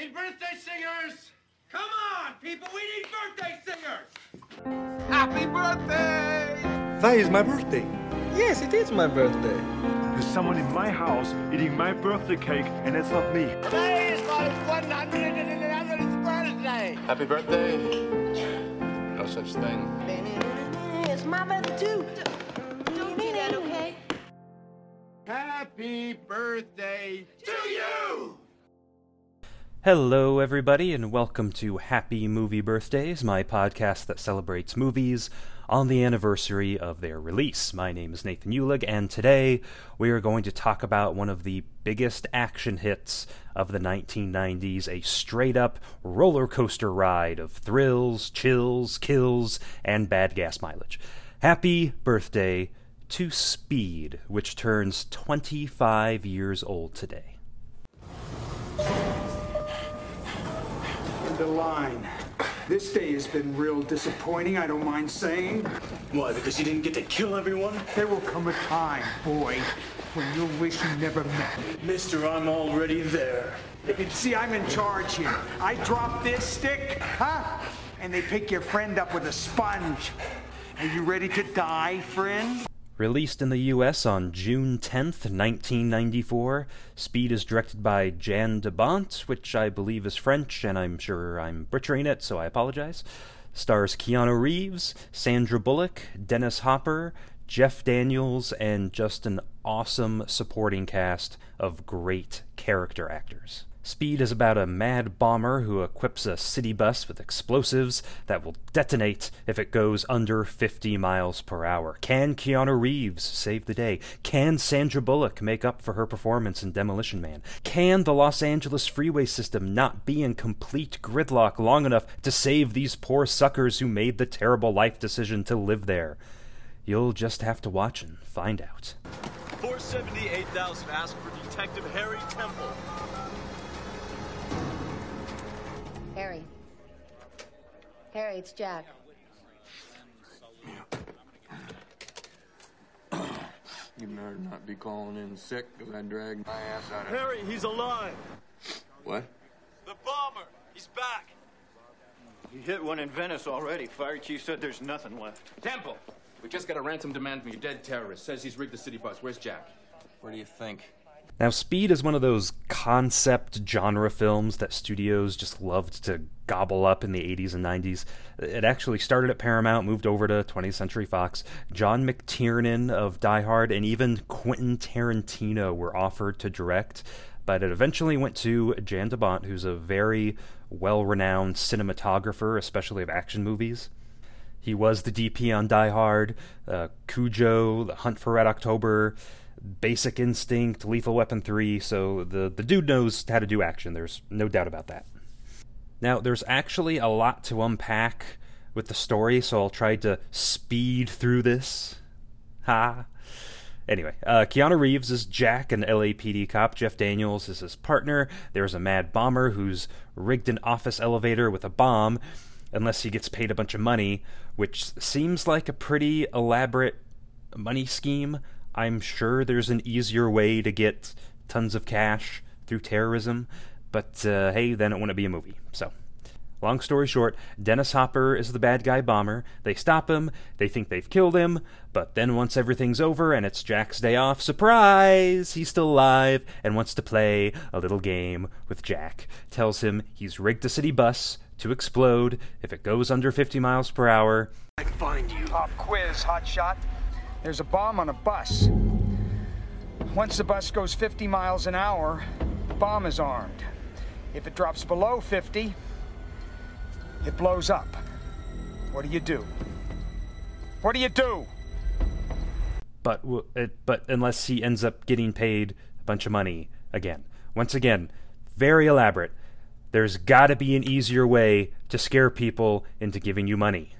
need birthday singers! Come on, people, we need birthday singers! Happy birthday! That is my birthday. Yes, it is my birthday. There's someone in my house eating my birthday cake, and it's not me. Today is my 111th birthday! Happy birthday. No such thing. It's my birthday too. Don't do that, okay? Happy birthday to you! Hello, everybody, and welcome to Happy Movie Birthdays, my podcast that celebrates movies on the anniversary of their release. My name is Nathan Ulig, and today we are going to talk about one of the biggest action hits of the 1990s a straight up roller coaster ride of thrills, chills, kills, and bad gas mileage. Happy birthday to Speed, which turns 25 years old today. The line. This day has been real disappointing, I don't mind saying. Why? Because you didn't get to kill everyone? There will come a time, boy, when you'll wish you never met me. Mister, I'm already there. You see, I'm in charge here. I drop this stick, huh? And they pick your friend up with a sponge. Are you ready to die, friend? Released in the US on June 10th, 1994, Speed is directed by Jan de Bont, which I believe is French, and I'm sure I'm butchering it, so I apologize. Stars Keanu Reeves, Sandra Bullock, Dennis Hopper, Jeff Daniels, and just an awesome supporting cast of great character actors. Speed is about a mad bomber who equips a city bus with explosives that will detonate if it goes under 50 miles per hour. Can Keanu Reeves save the day? Can Sandra Bullock make up for her performance in Demolition Man? Can the Los Angeles freeway system not be in complete gridlock long enough to save these poor suckers who made the terrible life decision to live there? You'll just have to watch and find out. 478,000 ask for Detective Harry Temple. Harry, it's Jack. You better not be calling in sick because I dragged my ass out of it. Harry, he's alive. What? The bomber, he's back. You hit one in Venice already. Fire chief said there's nothing left. Temple, we just got a ransom demand from your dead terrorist. Says he's rigged the city bus. Where's Jack? Where do you think? Now, Speed is one of those concept genre films that studios just loved to gobble up in the 80s and 90s. It actually started at Paramount, moved over to 20th Century Fox. John McTiernan of Die Hard and even Quentin Tarantino were offered to direct, but it eventually went to Jan de Bont, who's a very well renowned cinematographer, especially of action movies. He was the DP on Die Hard, uh, Cujo, The Hunt for Red October, Basic Instinct, Lethal Weapon 3, so the, the dude knows how to do action. There's no doubt about that. Now, there's actually a lot to unpack with the story, so I'll try to speed through this. Ha! Anyway, uh, Keanu Reeves is Jack, an LAPD cop. Jeff Daniels is his partner. There's a mad bomber who's rigged an office elevator with a bomb, unless he gets paid a bunch of money, which seems like a pretty elaborate money scheme. I'm sure there's an easier way to get tons of cash through terrorism, but uh, hey, then it wouldn't be a movie. So, long story short, Dennis Hopper is the bad guy bomber. They stop him, they think they've killed him, but then once everything's over and it's Jack's day off, surprise! He's still alive and wants to play a little game with Jack. Tells him he's rigged a city bus to explode if it goes under 50 miles per hour. I find you. Pop quiz, hot shot. There's a bomb on a bus. Once the bus goes 50 miles an hour, the bomb is armed. If it drops below 50, it blows up. What do you do? What do you do? but but unless he ends up getting paid a bunch of money again. Once again, very elaborate. There's got to be an easier way to scare people into giving you money.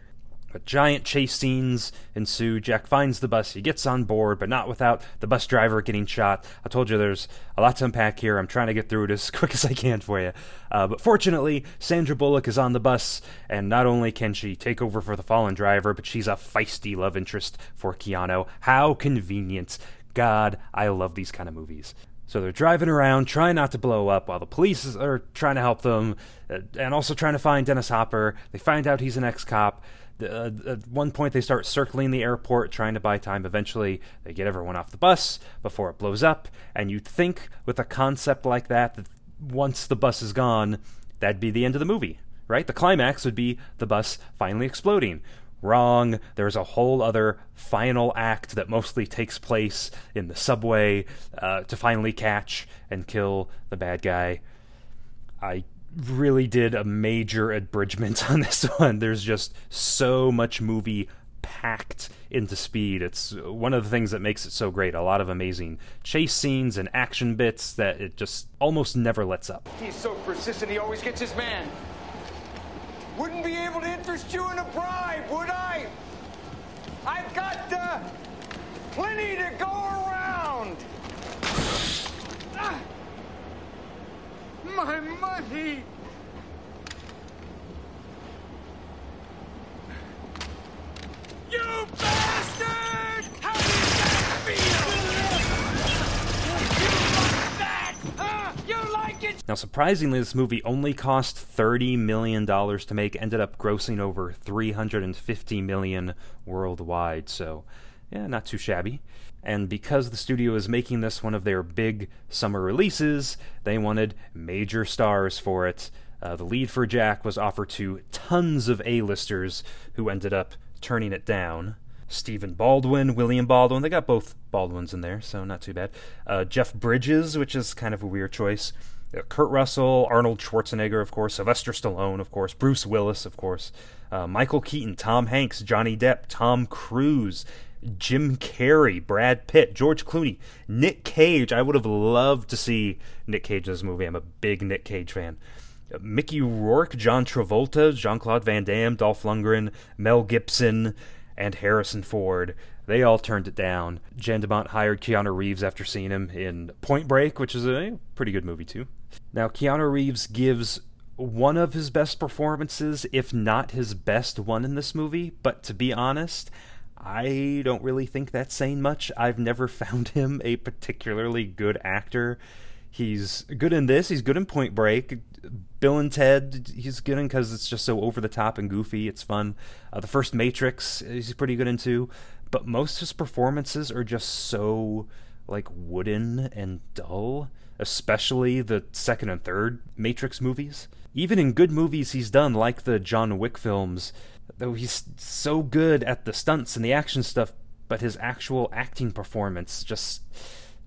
But giant chase scenes ensue. Jack finds the bus. He gets on board, but not without the bus driver getting shot. I told you there's a lot to unpack here. I'm trying to get through it as quick as I can for you. Uh, but fortunately, Sandra Bullock is on the bus, and not only can she take over for the fallen driver, but she's a feisty love interest for Keanu. How convenient. God, I love these kind of movies. So they're driving around, trying not to blow up, while the police are trying to help them, uh, and also trying to find Dennis Hopper. They find out he's an ex cop. Uh, at one point, they start circling the airport, trying to buy time. Eventually, they get everyone off the bus before it blows up. And you'd think, with a concept like that, that once the bus is gone, that'd be the end of the movie, right? The climax would be the bus finally exploding. Wrong. There's a whole other final act that mostly takes place in the subway uh, to finally catch and kill the bad guy. I really did a major abridgment on this one. There's just so much movie packed into speed. It's one of the things that makes it so great. A lot of amazing chase scenes and action bits that it just almost never lets up. He's so persistent, he always gets his man. Wouldn't be able to interest you in a bribe, would I? I've got uh, plenty to go around. Ah, my money. You bastard! How does that feel? You like that? Huh? You like it? Now, surprisingly, this movie only cost $30 million to make, ended up grossing over 350 million worldwide, so yeah, not too shabby. And because the studio is making this one of their big summer releases, they wanted major stars for it. Uh, the lead for Jack was offered to tons of A-listers who ended up turning it down. Stephen Baldwin, William Baldwin, they got both Baldwins in there, so not too bad. Uh, Jeff Bridges, which is kind of a weird choice. Kurt Russell, Arnold Schwarzenegger, of course, Sylvester Stallone, of course, Bruce Willis, of course, uh, Michael Keaton, Tom Hanks, Johnny Depp, Tom Cruise, Jim Carrey, Brad Pitt, George Clooney, Nick Cage. I would have loved to see Nick Cage in this movie. I'm a big Nick Cage fan. Uh, Mickey Rourke, John Travolta, Jean Claude Van Damme, Dolph Lundgren, Mel Gibson, and Harrison Ford. They all turned it down. Jan de Bont hired Keanu Reeves after seeing him in Point Break, which is a pretty good movie, too. Now, Keanu Reeves gives one of his best performances, if not his best one in this movie, but to be honest, I don't really think that's saying much. I've never found him a particularly good actor. He's good in this, he's good in Point Break. Bill and Ted, he's good in because it's just so over the top and goofy. It's fun. Uh, the first Matrix, he's pretty good in too. But most of his performances are just so like wooden and dull, especially the second and third Matrix movies. Even in good movies he's done, like the John Wick films, though he's so good at the stunts and the action stuff, but his actual acting performance just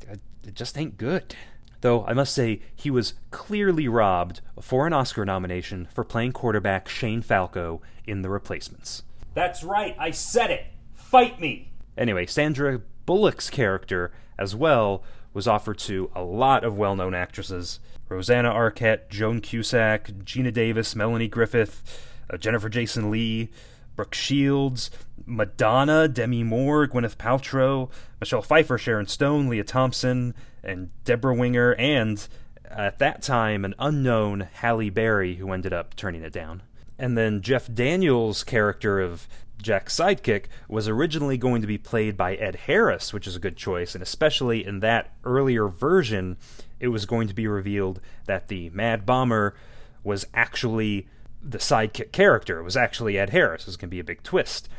uh, it just ain't good. Though I must say he was clearly robbed for an Oscar nomination for playing quarterback Shane Falco in The Replacements. That's right, I said it. Fight me. Anyway, Sandra Bullock's character as well was offered to a lot of well-known actresses. Rosanna Arquette, Joan Cusack, Geena Davis, Melanie Griffith, uh, Jennifer Jason Lee, Brooke Shields, Madonna, Demi Moore, Gwyneth Paltrow, Michelle Pfeiffer, Sharon Stone, Lea Thompson, and Debra Winger, and at that time an unknown Halle Berry who ended up turning it down. And then Jeff Daniels' character of Jack's sidekick was originally going to be played by Ed Harris, which is a good choice, and especially in that earlier version, it was going to be revealed that the Mad Bomber was actually the sidekick character. It was actually Ed Harris. This can be a big twist.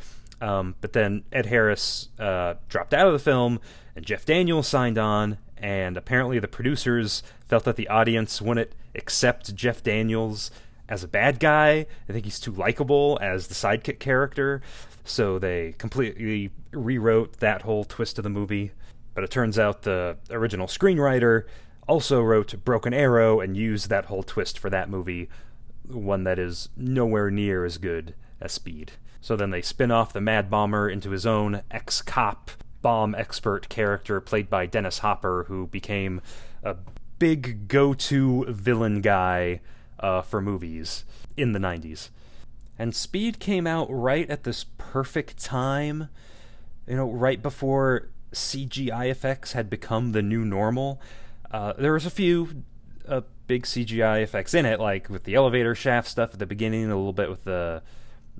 Um, but then Ed Harris uh, dropped out of the film, and Jeff Daniels signed on. And apparently, the producers felt that the audience wouldn't accept Jeff Daniels as a bad guy. I think he's too likable as the sidekick character. So they completely rewrote that whole twist of the movie. But it turns out the original screenwriter also wrote Broken Arrow and used that whole twist for that movie, one that is nowhere near as good as Speed. So then they spin off the Mad Bomber into his own ex cop bomb expert character played by Dennis Hopper, who became a big go to villain guy uh, for movies in the 90s. And Speed came out right at this perfect time, you know, right before CGI effects had become the new normal. Uh, there was a few uh, big CGI effects in it, like with the elevator shaft stuff at the beginning, a little bit with the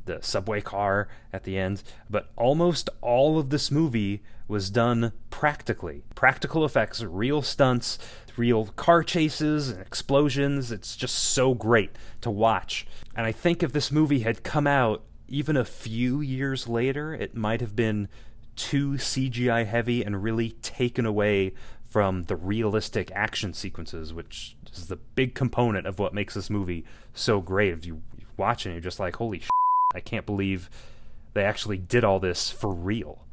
the subway car at the end, but almost all of this movie was done practically. Practical effects, real stunts, real car chases and explosions. It's just so great to watch. And I think if this movie had come out even a few years later, it might have been too CGI heavy and really taken away from the realistic action sequences, which is the big component of what makes this movie so great. If you watch it, you're just like, holy shit, I can't believe they actually did all this for real.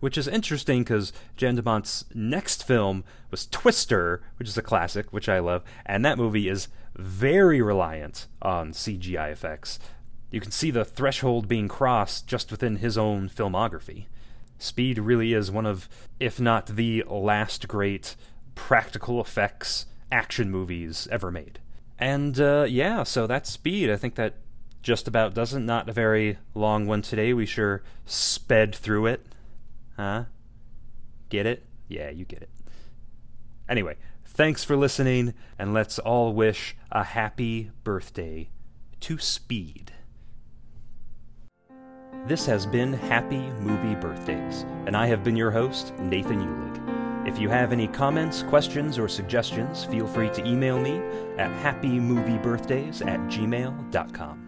Which is interesting because Jan de Bont's next film was Twister, which is a classic, which I love, and that movie is very reliant on CGI effects. You can see the threshold being crossed just within his own filmography. Speed really is one of, if not the last great practical effects action movies ever made. And uh, yeah, so that's Speed. I think that just about does it. Not a very long one today. We sure sped through it. Huh? Get it? Yeah, you get it. Anyway, thanks for listening, and let's all wish a happy birthday to Speed. This has been Happy Movie Birthdays, and I have been your host, Nathan Eulig. If you have any comments, questions, or suggestions, feel free to email me at happymoviebirthdays at gmail.com.